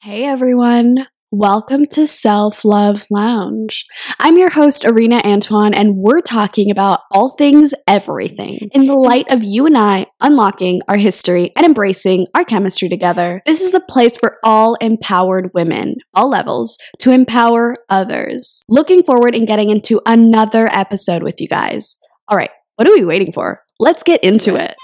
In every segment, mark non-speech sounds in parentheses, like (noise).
Hey everyone, welcome to Self Love Lounge. I'm your host, Arena Antoine, and we're talking about all things everything in the light of you and I unlocking our history and embracing our chemistry together. This is the place for all empowered women, all levels, to empower others. Looking forward in getting into another episode with you guys. All right, what are we waiting for? Let's get into it.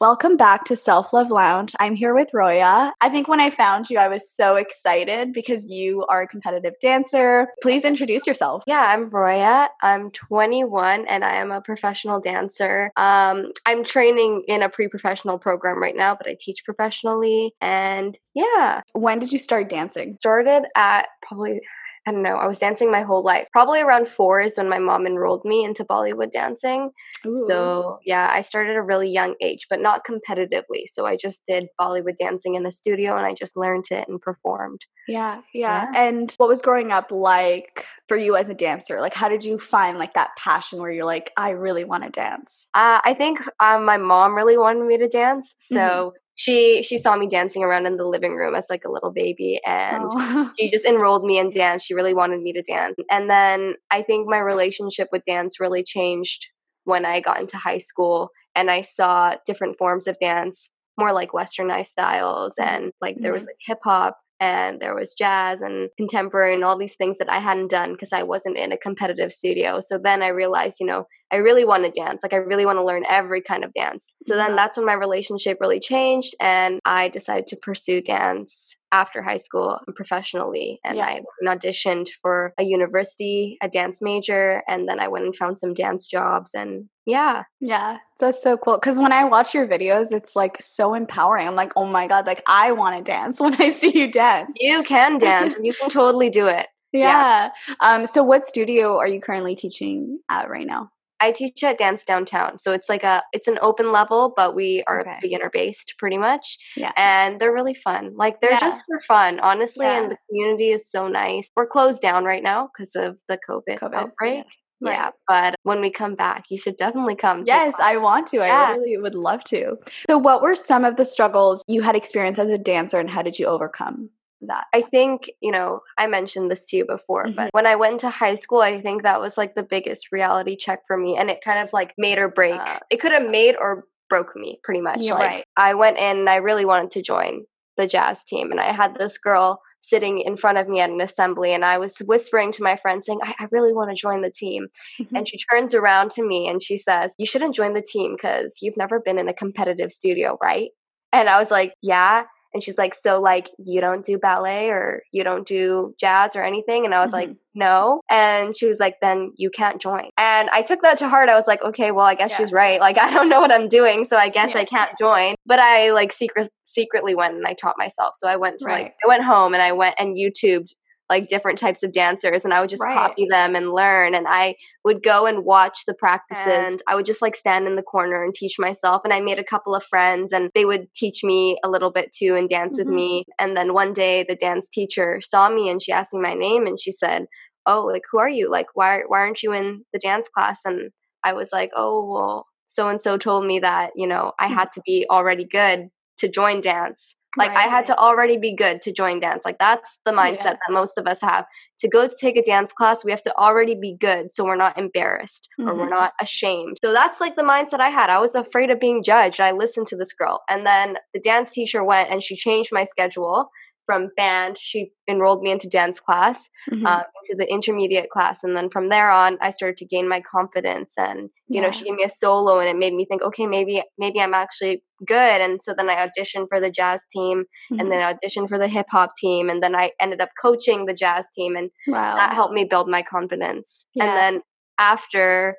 Welcome back to Self Love Lounge. I'm here with Roya. I think when I found you, I was so excited because you are a competitive dancer. Please introduce yourself. Yeah, I'm Roya. I'm 21 and I am a professional dancer. Um, I'm training in a pre professional program right now, but I teach professionally. And yeah. When did you start dancing? Started at probably I don't know, I was dancing my whole life. Probably around four is when my mom enrolled me into Bollywood dancing. Ooh. So, yeah, I started at a really young age, but not competitively. So, I just did Bollywood dancing in the studio and I just learned it and performed. Yeah, yeah, yeah. And what was growing up like for you as a dancer? Like, how did you find like that passion where you're like, I really want to dance? Uh, I think um, my mom really wanted me to dance. So, mm-hmm she she saw me dancing around in the living room as like a little baby and oh. (laughs) she just enrolled me in dance she really wanted me to dance and then i think my relationship with dance really changed when i got into high school and i saw different forms of dance more like westernized styles and like there was mm-hmm. like hip hop and there was jazz and contemporary and all these things that I hadn't done because I wasn't in a competitive studio. So then I realized, you know, I really want to dance. Like I really want to learn every kind of dance. So then that's when my relationship really changed and I decided to pursue dance after high school professionally and yeah. I auditioned for a university, a dance major, and then I went and found some dance jobs and yeah. Yeah. That's so cool. Cause when I watch your videos, it's like so empowering. I'm like, oh my God, like I want to dance (laughs) when I see you dance. You can dance you can totally do it. Yeah. yeah. Um, so what studio are you currently teaching at right now? I teach at Dance Downtown. So it's like a it's an open level, but we are okay. beginner based pretty much. Yeah. And they're really fun. Like they're yeah. just for fun, honestly, yeah. and the community is so nice. We're closed down right now because of the COVID, COVID. outbreak. Yeah. Right. yeah. but when we come back, you should definitely come. Yes, I want to. Yeah. I really would love to. So, what were some of the struggles you had experienced as a dancer and how did you overcome? that? I think, you know, I mentioned this to you before, mm-hmm. but when I went to high school, I think that was like the biggest reality check for me. And it kind of like made or break. Uh, it could have made or broke me pretty much. Like right. I went in and I really wanted to join the jazz team. And I had this girl sitting in front of me at an assembly and I was whispering to my friend saying, I, I really want to join the team. Mm-hmm. And she turns around to me and she says, You shouldn't join the team because you've never been in a competitive studio, right? And I was like, Yeah. And she's like, So, like, you don't do ballet or you don't do jazz or anything? And I was mm-hmm. like, No. And she was like, Then you can't join. And I took that to heart. I was like, Okay, well, I guess yeah. she's right. Like, (laughs) I don't know what I'm doing. So I guess yeah. I can't join. But I like secret- secretly went and I taught myself. So I went to right. like, I went home and I went and YouTubed like different types of dancers and I would just right. copy them and learn and I would go and watch the practices. And I would just like stand in the corner and teach myself and I made a couple of friends and they would teach me a little bit too and dance mm-hmm. with me. And then one day the dance teacher saw me and she asked me my name and she said oh like who are you? Like why why aren't you in the dance class? And I was like oh well so and so told me that you know I had to be already good to join dance like right. I had to already be good to join dance. Like that's the mindset yeah. that most of us have. To go to take a dance class, we have to already be good so we're not embarrassed mm-hmm. or we're mm-hmm. not ashamed. So that's like the mindset I had. I was afraid of being judged. I listened to this girl. And then the dance teacher went and she changed my schedule from band, she enrolled me into dance class, mm-hmm. uh, into the intermediate class, and then from there on, I started to gain my confidence. And you yeah. know, she gave me a solo, and it made me think, okay, maybe maybe I'm actually good. And so then I auditioned for the jazz team, mm-hmm. and then I auditioned for the hip hop team, and then I ended up coaching the jazz team, and wow. that helped me build my confidence. Yeah. And then after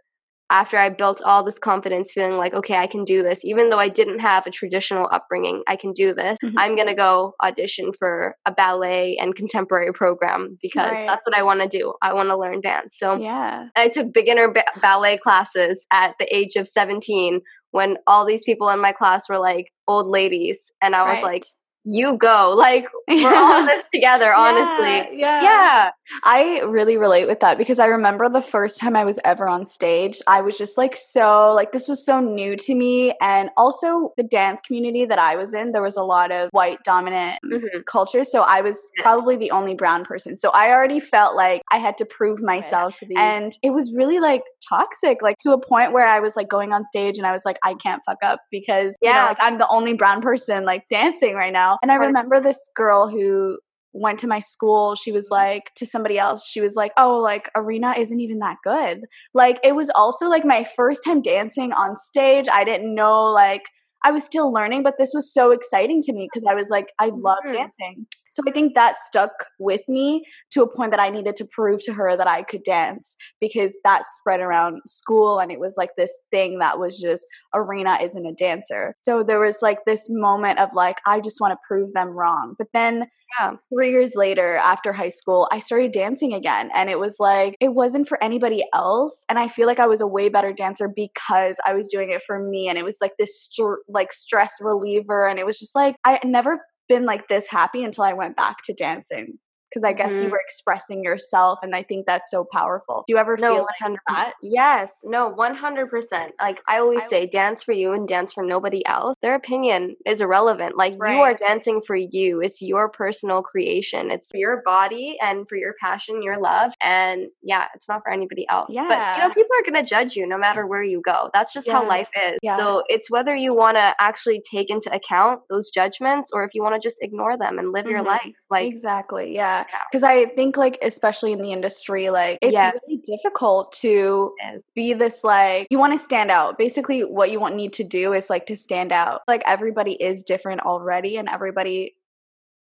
after I built all this confidence, feeling like, okay, I can do this, even though I didn't have a traditional upbringing, I can do this. Mm-hmm. I'm going to go audition for a ballet and contemporary program because right. that's what I want to do. I want to learn dance. So, yeah. I took beginner ba- ballet classes at the age of 17 when all these people in my class were like old ladies. And I was right. like, you go. Like we're all (laughs) this together, honestly. Yeah, yeah. I really relate with that because I remember the first time I was ever on stage, I was just like so like this was so new to me and also the dance community that I was in, there was a lot of white dominant mm-hmm. culture, so I was probably the only brown person. So I already felt like I had to prove myself to these and it was really like toxic like to a point where I was like going on stage and I was like I can't fuck up because yeah, you know, like I'm the only brown person like dancing right now. And I remember this girl who went to my school, she was like to somebody else, she was like, "Oh, like Arena isn't even that good." Like it was also like my first time dancing on stage. I didn't know like I was still learning, but this was so exciting to me because I was like, I love mm-hmm. dancing. So I think that stuck with me to a point that I needed to prove to her that I could dance because that spread around school and it was like this thing that was just Arena isn't a dancer. So there was like this moment of like, I just want to prove them wrong. But then yeah. Three years later, after high school, I started dancing again. And it was like, it wasn't for anybody else. And I feel like I was a way better dancer because I was doing it for me. And it was like this str- like stress reliever. And it was just like, I never been like this happy until I went back to dancing because I guess mm-hmm. you were expressing yourself, and I think that's so powerful. Do you ever no, feel like that? Yes, no, one hundred percent. Like I always I say, dance for you and dance for nobody else. Their opinion is irrelevant. Like right. you are dancing for you. It's your personal creation. It's your body and for your passion, your love, and yeah, it's not for anybody else. Yeah. But you know, people are gonna judge you no matter where you go. That's just yeah. how life is. Yeah. So it's whether you want to actually take into account those judgments or if you want to just ignore them and live mm-hmm. your life. Like exactly, yeah because i think like especially in the industry like it's really difficult to be this like you want to stand out. Basically what you want need to do is like to stand out. Like everybody is different already and everybody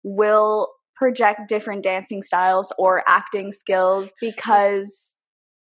will project different dancing styles or acting skills because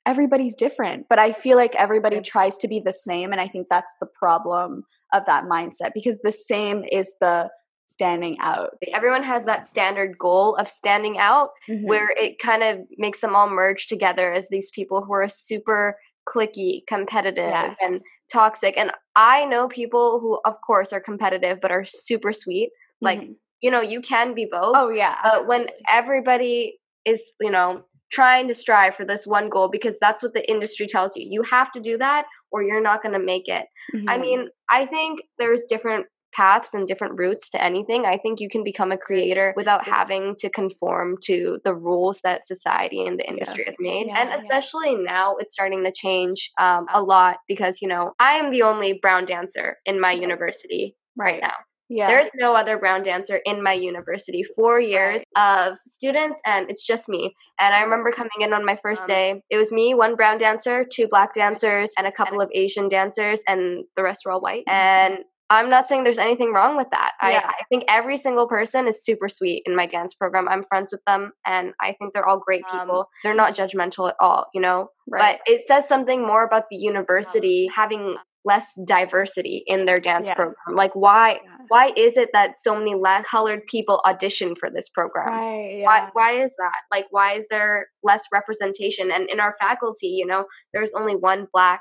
everybody's different. But i feel like everybody tries to be the same and i think that's the problem of that mindset because the same is the standing out. Everyone has that standard goal of standing out mm-hmm. where it kind of makes them all merge together as these people who are super clicky, competitive, yes. and toxic. And I know people who, of course, are competitive but are super sweet. Like, mm-hmm. you know, you can be both. Oh, yeah. But when everybody is, you know, trying to strive for this one goal because that's what the industry tells you. You have to do that or you're not going to make it. Mm-hmm. I mean, I think there's different paths and different routes to anything. I think you can become a creator without having to conform to the rules that society and the industry yeah. has made. Yeah, and especially yeah. now, it's starting to change um, a lot because, you know, I am the only brown dancer in my university right, now. Yeah. There's no other brown dancer in my university. Four years right. of students, and it's just me. And I remember coming in on my first um, day. It was me, one brown dancer, two black dancers, and a couple of Asian dancers, and the rest were all white. Mm-hmm. And I'm not saying there's anything wrong with that. Yeah. I, I, think every single person is super sweet in my dance program. I'm friends with them and I think they're all great um, people. Um, they're not judgmental at all, you know? Right. But it says something more about the university um, having less diversity in their dance yeah. program. Like why yeah. why is it that so many less colored people audition for this program? Right, why why is that? Like why is there less representation? And in our faculty, you know, there's only one black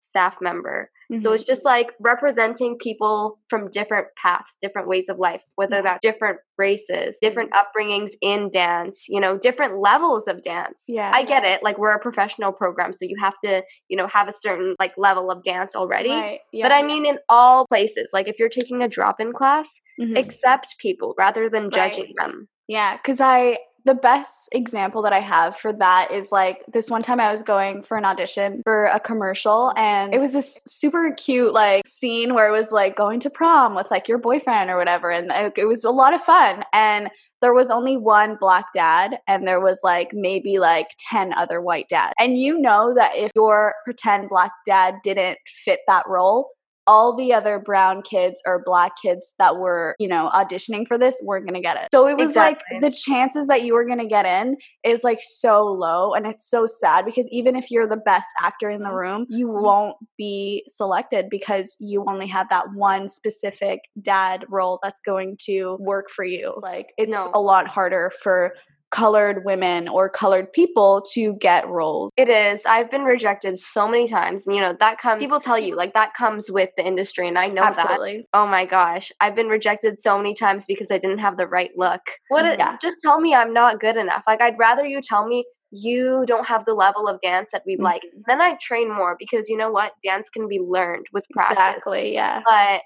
staff member. Mm-hmm. So it's just like representing people from different paths, different ways of life, whether that's different races, different upbringings in dance, you know, different levels of dance. Yeah. I get it. Like we're a professional program, so you have to, you know, have a certain like level of dance already. Right. Yeah. But I mean in all places, like if you're taking a drop-in class, mm-hmm. accept people rather than judging right. them. Yeah, cuz I the best example that I have for that is like this one time I was going for an audition for a commercial and it was this super cute like scene where it was like going to prom with like your boyfriend or whatever and it was a lot of fun and there was only one black dad and there was like maybe like 10 other white dads. And you know that if your pretend black dad didn't fit that role, all the other brown kids or black kids that were, you know, auditioning for this weren't going to get it. So it was exactly. like the chances that you were going to get in is like so low. And it's so sad because even if you're the best actor in the mm-hmm. room, you mm-hmm. won't be selected because you only have that one specific dad role that's going to work for you. Like it's no. a lot harder for colored women or colored people to get roles. It is. I've been rejected so many times. And, you know, that comes, people tell you, like, that comes with the industry. And I know Absolutely. that. Oh my gosh. I've been rejected so many times because I didn't have the right look. What? Yeah. just tell me I'm not good enough. Like, I'd rather you tell me you don't have the level of dance that we'd mm-hmm. like. Then I train more because you know what? Dance can be learned with practice. Exactly, yeah. But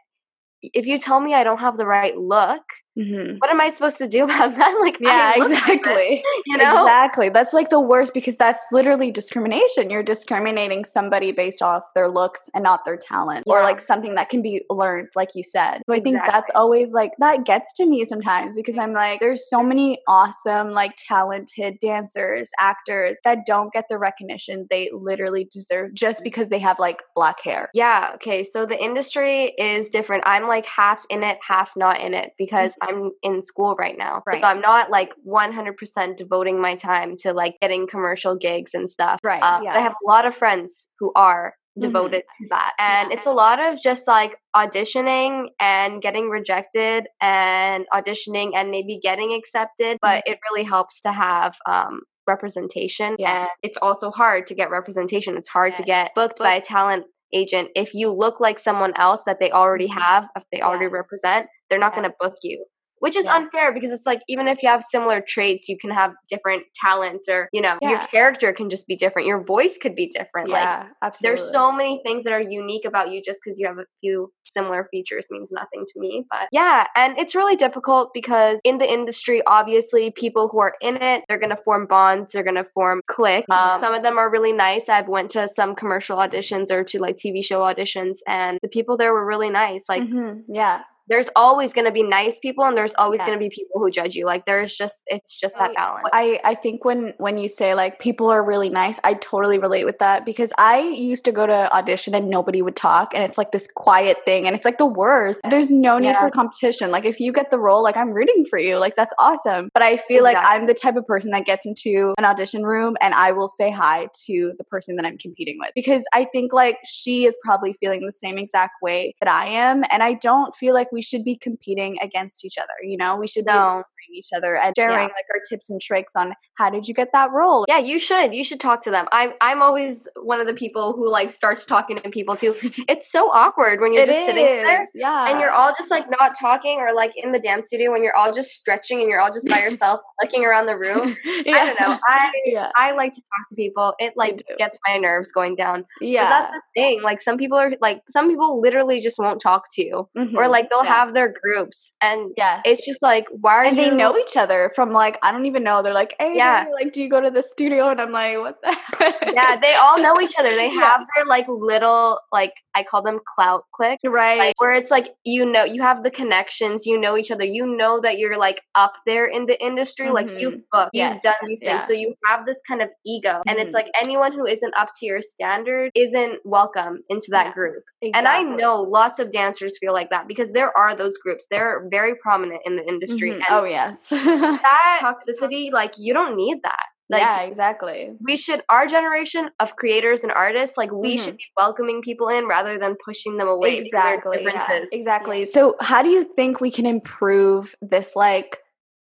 if you tell me I don't have the right look, Mm-hmm. What am I supposed to do (laughs) about that? Like, yeah, exactly. (laughs) you know, exactly. That's like the worst because that's literally discrimination. You're discriminating somebody based off their looks and not their talent, yeah. or like something that can be learned, like you said. So I think exactly. that's always like that gets to me sometimes because I'm like, there's so many awesome, like talented dancers, actors that don't get the recognition they literally deserve just because they have like black hair. Yeah. Okay. So the industry is different. I'm like half in it, half not in it because. Mm-hmm I'm in school right now. Right. So I'm not like 100% devoting my time to like getting commercial gigs and stuff. Right. Uh, yeah. I have a lot of friends who are devoted mm-hmm. to that. And yeah. it's a lot of just like auditioning and getting rejected and auditioning and maybe getting accepted. But mm-hmm. it really helps to have um, representation. Yeah. And it's also hard to get representation. It's hard to get booked by a talent agent if you look like someone else that they already mm-hmm. have, if they already represent, they're not yeah. going to book you which is yeah. unfair because it's like even if you have similar traits you can have different talents or you know yeah. your character can just be different your voice could be different yeah, like absolutely. there's so many things that are unique about you just because you have a few similar features means nothing to me but yeah and it's really difficult because in the industry obviously people who are in it they're going to form bonds they're going to form cliques um, some of them are really nice i've went to some commercial auditions or to like tv show auditions and the people there were really nice like mm-hmm. yeah there's always going to be nice people and there's always yeah. going to be people who judge you like there's just it's just that balance i i think when when you say like people are really nice i totally relate with that because i used to go to audition and nobody would talk and it's like this quiet thing and it's like the worst there's no need yeah. for competition like if you get the role like i'm rooting for you like that's awesome but i feel exactly. like i'm the type of person that gets into an audition room and i will say hi to the person that i'm competing with because i think like she is probably feeling the same exact way that i am and i don't feel like we we should be competing against each other. You know, we should no. Each other and sharing yeah. like our tips and tricks on how did you get that role. Yeah, you should. You should talk to them. I'm I'm always one of the people who like starts talking to people too. (laughs) It's so awkward when you're it just is. sitting there, yeah, and you're all just like not talking, or like in the dance studio when you're all just stretching and you're all just by (laughs) yourself, looking around the room. yeah. (laughs) I don't know. I yeah. I like to talk to people. It like gets my nerves going down. Yeah, but that's the thing. Like some people are like some people literally just won't talk to you, mm-hmm. or like they'll have their groups and yeah it's just like why are and you they know each other from like i don't even know they're like hey yeah like do you go to the studio and i'm like what the (laughs) yeah they all know each other they have yeah. their like little like i call them clout clicks right like, where it's like you know you have the connections you know each other you know that you're like up there in the industry mm-hmm. like you've booked yes. you've done these things yeah. so you have this kind of ego mm-hmm. and it's mm-hmm. like anyone who isn't up to your standard isn't welcome into that yeah. group exactly. and i know lots of dancers feel like that because there are those groups. They're very prominent in the industry. Mm-hmm. oh yes, (laughs) that toxicity, like you don't need that. Like, yeah, exactly. We should, our generation of creators and artists, like we mm-hmm. should be welcoming people in rather than pushing them away. Exactly. Yeah, exactly. So, how do you think we can improve this, like,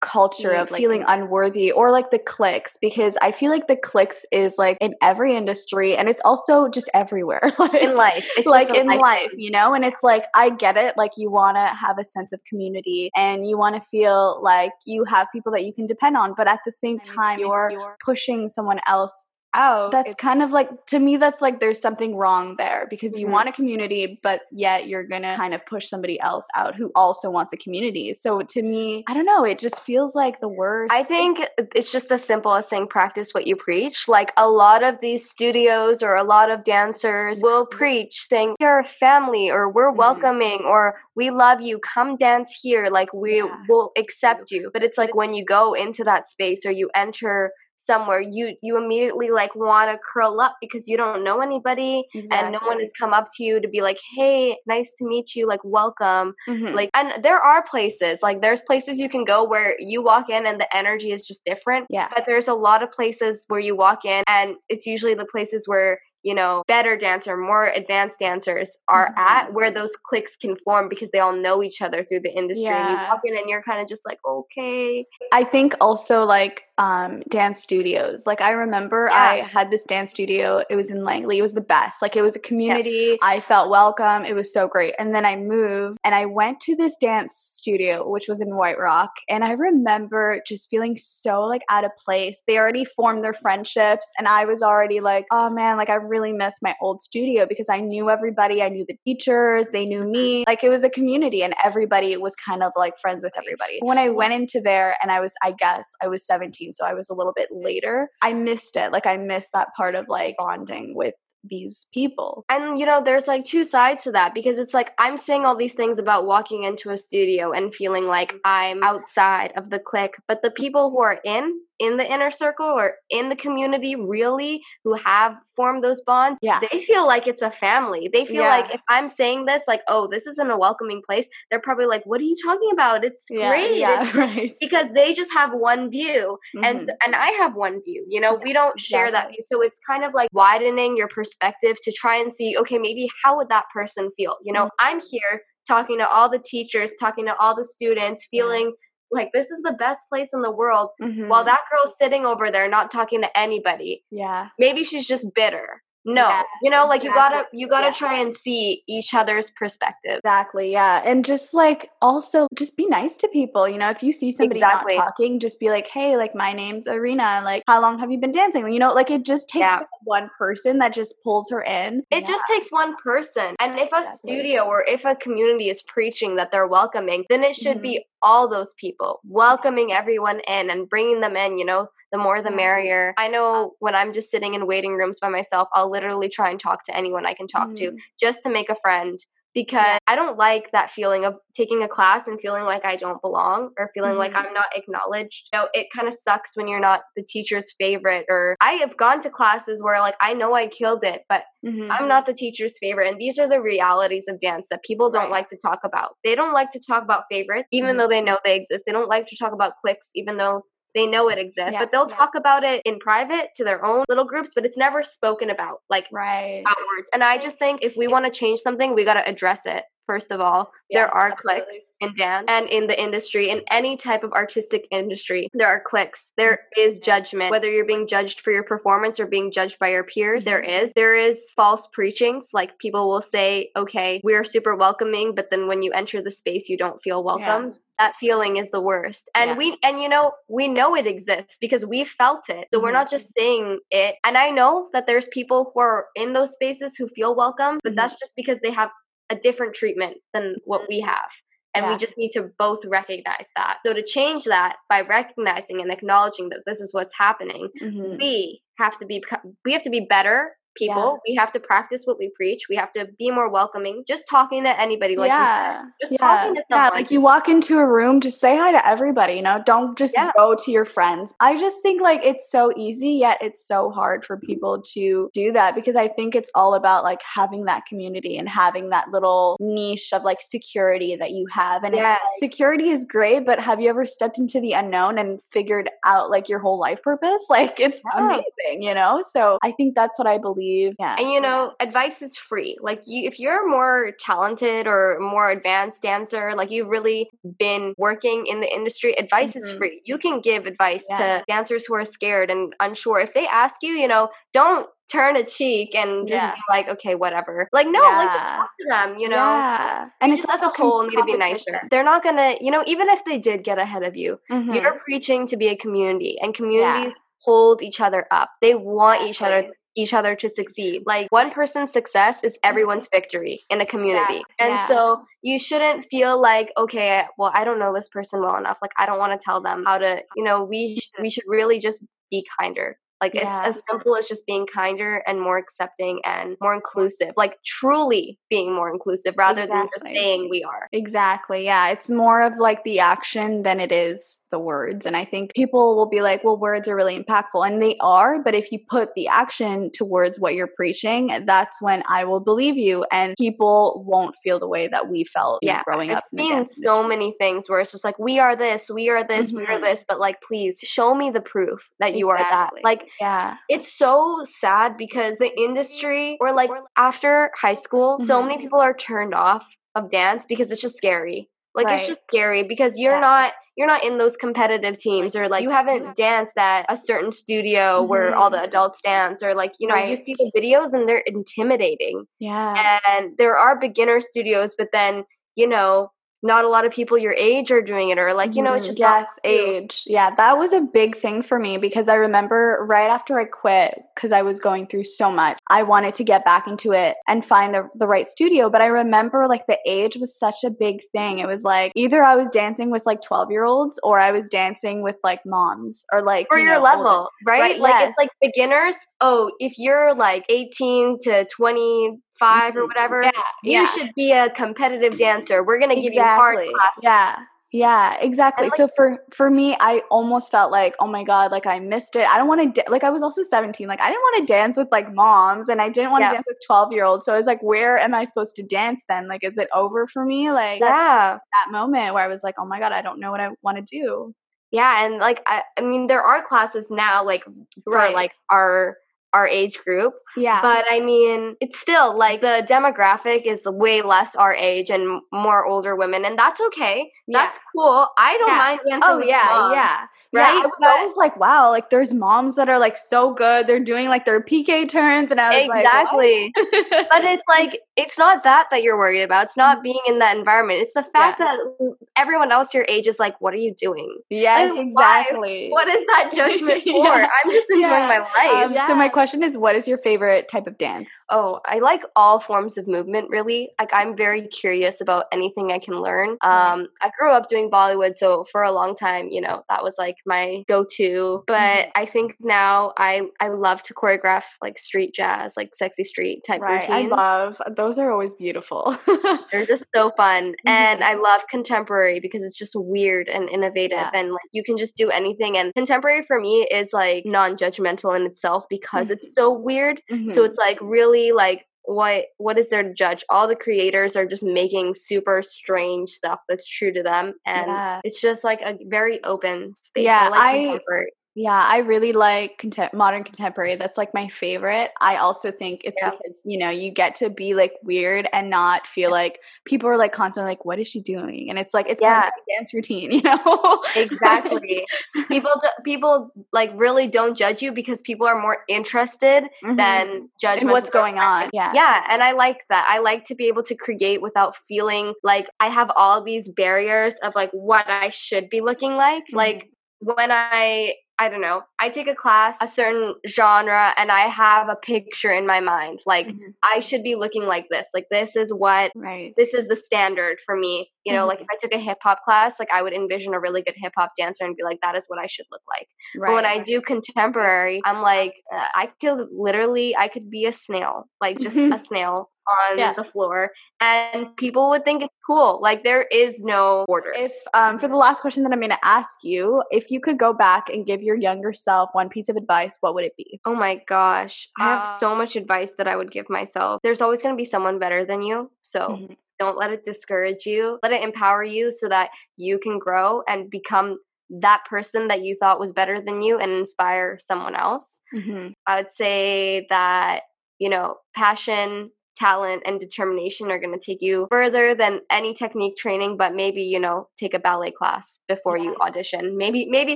culture of like, feeling unworthy or like the clicks because I feel like the clicks is like in every industry and it's also just everywhere (laughs) like, in life. It's like in life, life, you know? And it's like I get it like you want to have a sense of community and you want to feel like you have people that you can depend on, but at the same time you're, you're pushing someone else out that's kind of like to me that's like there's something wrong there because mm-hmm. you want a community but yet you're gonna kind of push somebody else out who also wants a community. So to me i don't know it just feels like the worst. i think it's just as simple as saying practice what you preach. Like a lot of these studios or a lot of dancers will preach saying you're a family or we're mm-hmm. welcoming or we love you. Come dance here. Like we yeah. will accept you. But it's like when you go into that space or you enter somewhere you you immediately like want to curl up because you don't know anybody exactly. and no one has come up to you to be like hey nice to meet you like welcome mm-hmm. like and there are places like there's places you can go where you walk in and the energy is just different yeah but there's a lot of places where you walk in and it's usually the places where you know, better dancer, more advanced dancers are mm-hmm. at, where those cliques can form because they all know each other through the industry. Yeah. And you walk in and you're kind of just like, okay. I think also like um dance studios. Like I remember yeah. I had this dance studio. It was in Langley. It was the best. Like it was a community. Yeah. I felt welcome. It was so great. And then I moved and I went to this dance studio which was in White Rock and I remember just feeling so like out of place. They already formed their friendships and I was already like, "Oh man, like I really miss my old studio because I knew everybody. I knew the teachers, they knew me. Like it was a community and everybody was kind of like friends with everybody." When I went into there and I was I guess I was 17 so I was a little bit later. I missed it. Like I missed that part of like bonding with these people. And you know, there's like two sides to that because it's like I'm saying all these things about walking into a studio and feeling like. I'm outside of the clique, but the people who are in in the inner circle or in the community really who have formed those bonds yeah. they feel like it's a family. They feel yeah. like if i'm saying this like oh this isn't a welcoming place they're probably like what are you talking about? It's yeah, great yeah, it's, (laughs) right. because they just have one view mm-hmm. and and i have one view you know? We don't share that view. So it's kind of like widening your perspective to try and see okay maybe how would that person feel? You know mm-hmm. i'm here talking to all the teachers talking to all the students feeling like this is the best place in the world mm-hmm. while that girl's sitting over there not talking to anybody. Yeah. Maybe she's just bitter no yeah, you know like exactly. you gotta you gotta yeah. try and see each other's perspective exactly yeah and just like also just be nice to people you know if you see somebody exactly. not talking just be like hey like my name's arena like how long have you been dancing you know like it just takes yeah. one person that just pulls her in it just takes one person and if a exactly. studio or if a community is preaching that they're welcoming then it should mm-hmm. be all those people welcoming everyone in and bringing them in you know the more the merrier. I know when I'm just sitting in waiting rooms by myself, I'll literally try and talk to anyone I can talk mm. to just to make a friend because yeah. I don't like that feeling of taking a class and feeling like I don't belong or feeling mm-hmm. like I'm not acknowledged. You know, it kind of sucks when you're not the teacher's favorite or I have gone to classes where like I know I killed it, but mm-hmm. I'm not the teacher's favorite. And these are the realities of dance that people don't right. like to talk about. They don't like to talk about favorites even mm-hmm. though they know they exist. They don't like to talk about cliques even though they know it exists, yeah, but they'll yeah. talk about it in private to their own little groups, but it's never spoken about like right outwards. And I just think if we want to change something, we got to address it first of all. Yes, there are absolutely. cliques in dance and in the industry, in any type of artistic industry. There are cliques. There is judgment. Whether you're being judged for your performance or being judged by your peers, there is. There is false preachings. Like people will say, okay, we're super welcoming, but then when you enter the space, you don't feel welcomed. Yeah that feeling is the worst and yeah. we and you know we know it exists because we felt it so mm-hmm. we're not just saying it and i know that there's people who are in those spaces who feel welcome but mm-hmm. that's just because they have a different treatment than what we mm-hmm. have. And yeah. we just need to both recognize that. So, to change that by recognizing and acknowledging that this is what's happening, mm-hmm. we have to be we have to be better people. Yeah. We have to practice what we preach. We have to be more welcoming. Just talking to anybody, like yeah. just yeah. talking to someone. Yeah, like you walk into a room, just say hi to everybody. You know, don't just yeah. go to your friends. I just think like it's so easy, yet it's so hard for people to do that because I think it's all about like having that community and having that little niche of like security that you have. And yes. security is great, but have you ever stepped into the unknown and figured out like your whole life purpose? (laughs) Like it's amazing, you know. So I think that's what I believe believe. Yeah. And you know, advice is free. Like you if you're a more talented or more advanced dancer, like you've really been working in the industry, advice mm-hmm. is free. You can give advice yes. to dancers who are scared and unsure. If they ask you, you know, don't turn a cheek and just yeah. be like, okay, whatever. Like, no, yeah. like just talk to them, you know? Yeah. And it's just as a whole need to be nicer. They're not gonna, you know, even if they did get ahead of you, mm-hmm. you're preaching to be a community and communities yeah. hold each other up. They want each other each other to succeed. Like one person's success is everyone's victory in a community. Yeah. And yeah. so you shouldn't feel like, okay, well, I don't know this person well enough. Like I don't want to tell them how to, you know, we sh- we should really just be kinder. Like yeah. it's as simple as just being kinder and more accepting and more inclusive. Like truly being more inclusive rather exactly. than just saying we are. Exactly. Yeah, it's more of like the action than it is the words. And I think people will be like, well, words are really impactful. And they are. But if you put the action towards what you're preaching, that's when I will believe you. And people won't feel the way that we felt yeah, growing I've up. I've seen so many things where it's just like, we are this, we are this, mm-hmm. we are mm-hmm. this. But like, please show me the proof that you exactly. are that. Like, yeah, it's so sad because the industry or like after high school, mm-hmm. so many people are turned off of dance because it's just scary. Like right. it's just scary because you're yeah. not you're not in those competitive teams or like you haven't danced at a certain studio mm-hmm. where all the mm-hmm. adults dance or like you know right. you see the videos and they're intimidating. Yeah. And there are beginner studios but then you know not a lot of people your age are doing it or like you know it's mm-hmm. just yes age yeah that was a big thing for me because i remember right after i quit because i was going through so much i wanted to get back into it and find a, the right studio but i remember like the age was such a big thing it was like either i was dancing with like 12 year olds or i was dancing with like moms or like for you your know, level older. right, right like yes. it's like beginners oh if you're like 18 to 20 five mm-hmm. or whatever, yeah, you yeah. should be a competitive dancer. We're gonna give exactly. you hard classes. Yeah. Yeah, exactly. Like, so for for me, I almost felt like, oh my god, like I missed it. I don't want to da- like I was also 17. Like I didn't want to dance with like moms and I didn't want to yeah. dance with 12-year-olds. So I was like, where am I supposed to dance then? Like is it over for me? Like yeah. that moment where I was like, oh my god, I don't know what I want to do. Yeah, and like I, I mean there are classes now like for right. like our our age group. Yeah. But I mean, it's still like the demographic is way less our age and more older women, and that's okay. Yeah. That's cool. I don't yeah. mind dancing. Oh yeah, yeah right? Yeah, I was but, always like, wow, like there's moms that are like so good. They're doing like their piqué turns, and I was exactly. like, exactly. but it's like it's not that that you're worried about. It's not mm-hmm. being in that environment. It's the fact yeah. that everyone else your age is like, what are you doing? Yes, like, exactly. Why? What is that (laughs) judgment for? yeah. I'm just enjoying my life. Um, so my question is, what is your favorite type of dance? Oh, I like all forms of movement. Really, like I'm very curious about anything I can learn. Um, I grew up doing Bollywood, so for a long time, you know, that was like my go-to but mm-hmm. i think now i i love to choreograph like street jazz like sexy street type right. routines i love those are always beautiful (laughs) they're just so fun mm-hmm. and i love contemporary because it's just weird and innovative yeah. and like you can just do anything and contemporary for me is like non-judgmental in itself because mm-hmm. it's so weird so mm-hmm. it's like really like what what is there to judge? All the creators are just making super strange stuff that's true to them and yeah. it's just like a very open space. Yeah i, like I yeah, I really like contem- modern contemporary. That's like my favorite. I also think it's yeah. because, you know, you get to be like weird and not feel like people are like constantly like, what is she doing? And it's like, it's yeah. a dance routine, (laughs) you know? exactly. people, do, people like really don't judge you because people are more interested mm-hmm. than judge what's going on. Yeah. Yeah. And I like that. I like to be able to create without feeling like I have all these barriers of like what I should be looking like. Mm-hmm. Like when I I don't know. I take a class, a certain genre, and I have a picture in my mind. Like mm-hmm. I should be looking like this. Like this is what right. this is the standard for me. You know, mm-hmm. like if I took a hip hop class, like I would envision a really good hip hop dancer and be like, that is what I should look like. Right. But when I do contemporary, I'm like, uh, I could literally, I could be a snail, like just a (laughs) snail on yeah. the floor and people would think it's cool like there is no borders if um, for the last question that i'm going to ask you if you could go back and give your younger self one piece of advice what would it be oh my gosh i have uh, so much advice that i would give myself there's always going to be someone better than you so mm-hmm. don't let it discourage you let it empower you so that you can grow and become that person that you thought was better than you and inspire someone else mm-hmm. i would say that you know passion talent and determination are going to take you further than any technique training but maybe you know take a ballet class before yeah. you audition maybe maybe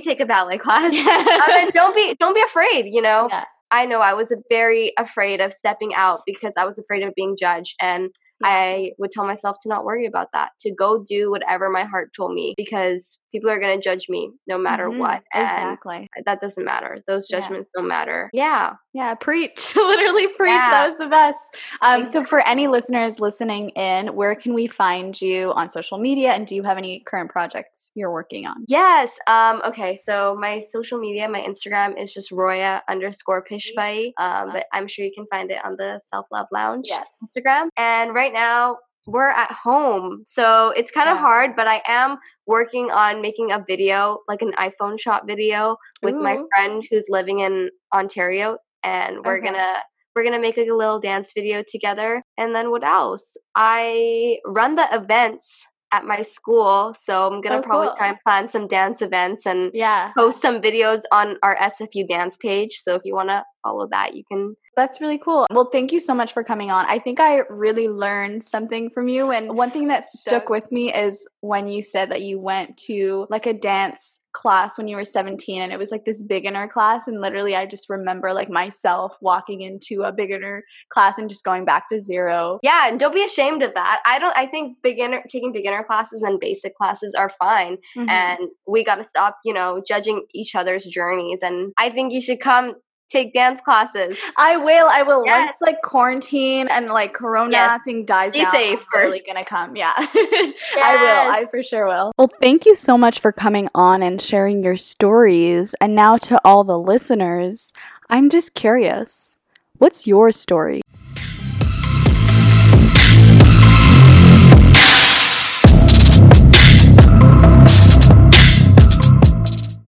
take a ballet (laughs) class (laughs) I mean, don't be don't be afraid you know yeah. i know i was very afraid of stepping out because i was afraid of being judged and I would tell myself to not worry about that, to go do whatever my heart told me because people are going to judge me no matter mm-hmm. what. And exactly. That doesn't matter. Those judgments yeah. don't matter. Yeah. Yeah. Preach. (laughs) Literally preach. Yeah. That was the best. Um, so, for any listeners listening in, where can we find you on social media? And do you have any current projects you're working on? Yes. Um, okay. So, my social media, my Instagram is just Roya underscore Pishpai. Um, but I'm sure you can find it on the Self Love Lounge yes. Instagram. And right now, we're at home. So it's kind of yeah. hard, but I am working on making a video, like an iPhone shot video with Ooh. my friend who's living in Ontario and we're okay. going to we're going to make like a little dance video together. And then what else? I run the events at my school. So I'm gonna oh, probably cool. try and plan some dance events and yeah, post some videos on our SFU dance page. So if you wanna follow that, you can that's really cool. Well, thank you so much for coming on. I think I really learned something from you. And one thing that stuck with me is when you said that you went to like a dance class when you were 17 and it was like this beginner class and literally I just remember like myself walking into a beginner class and just going back to zero. Yeah, and don't be ashamed of that. I don't I think beginner taking beginner classes and basic classes are fine mm-hmm. and we got to stop, you know, judging each other's journeys and I think you should come take dance classes. I will. I will. Yes. Once like quarantine and like Corona yes. thing dies Be down, safe I'm first. really gonna come. Yeah, yes. (laughs) I will. I for sure will. Well, thank you so much for coming on and sharing your stories. And now to all the listeners, I'm just curious. What's your story?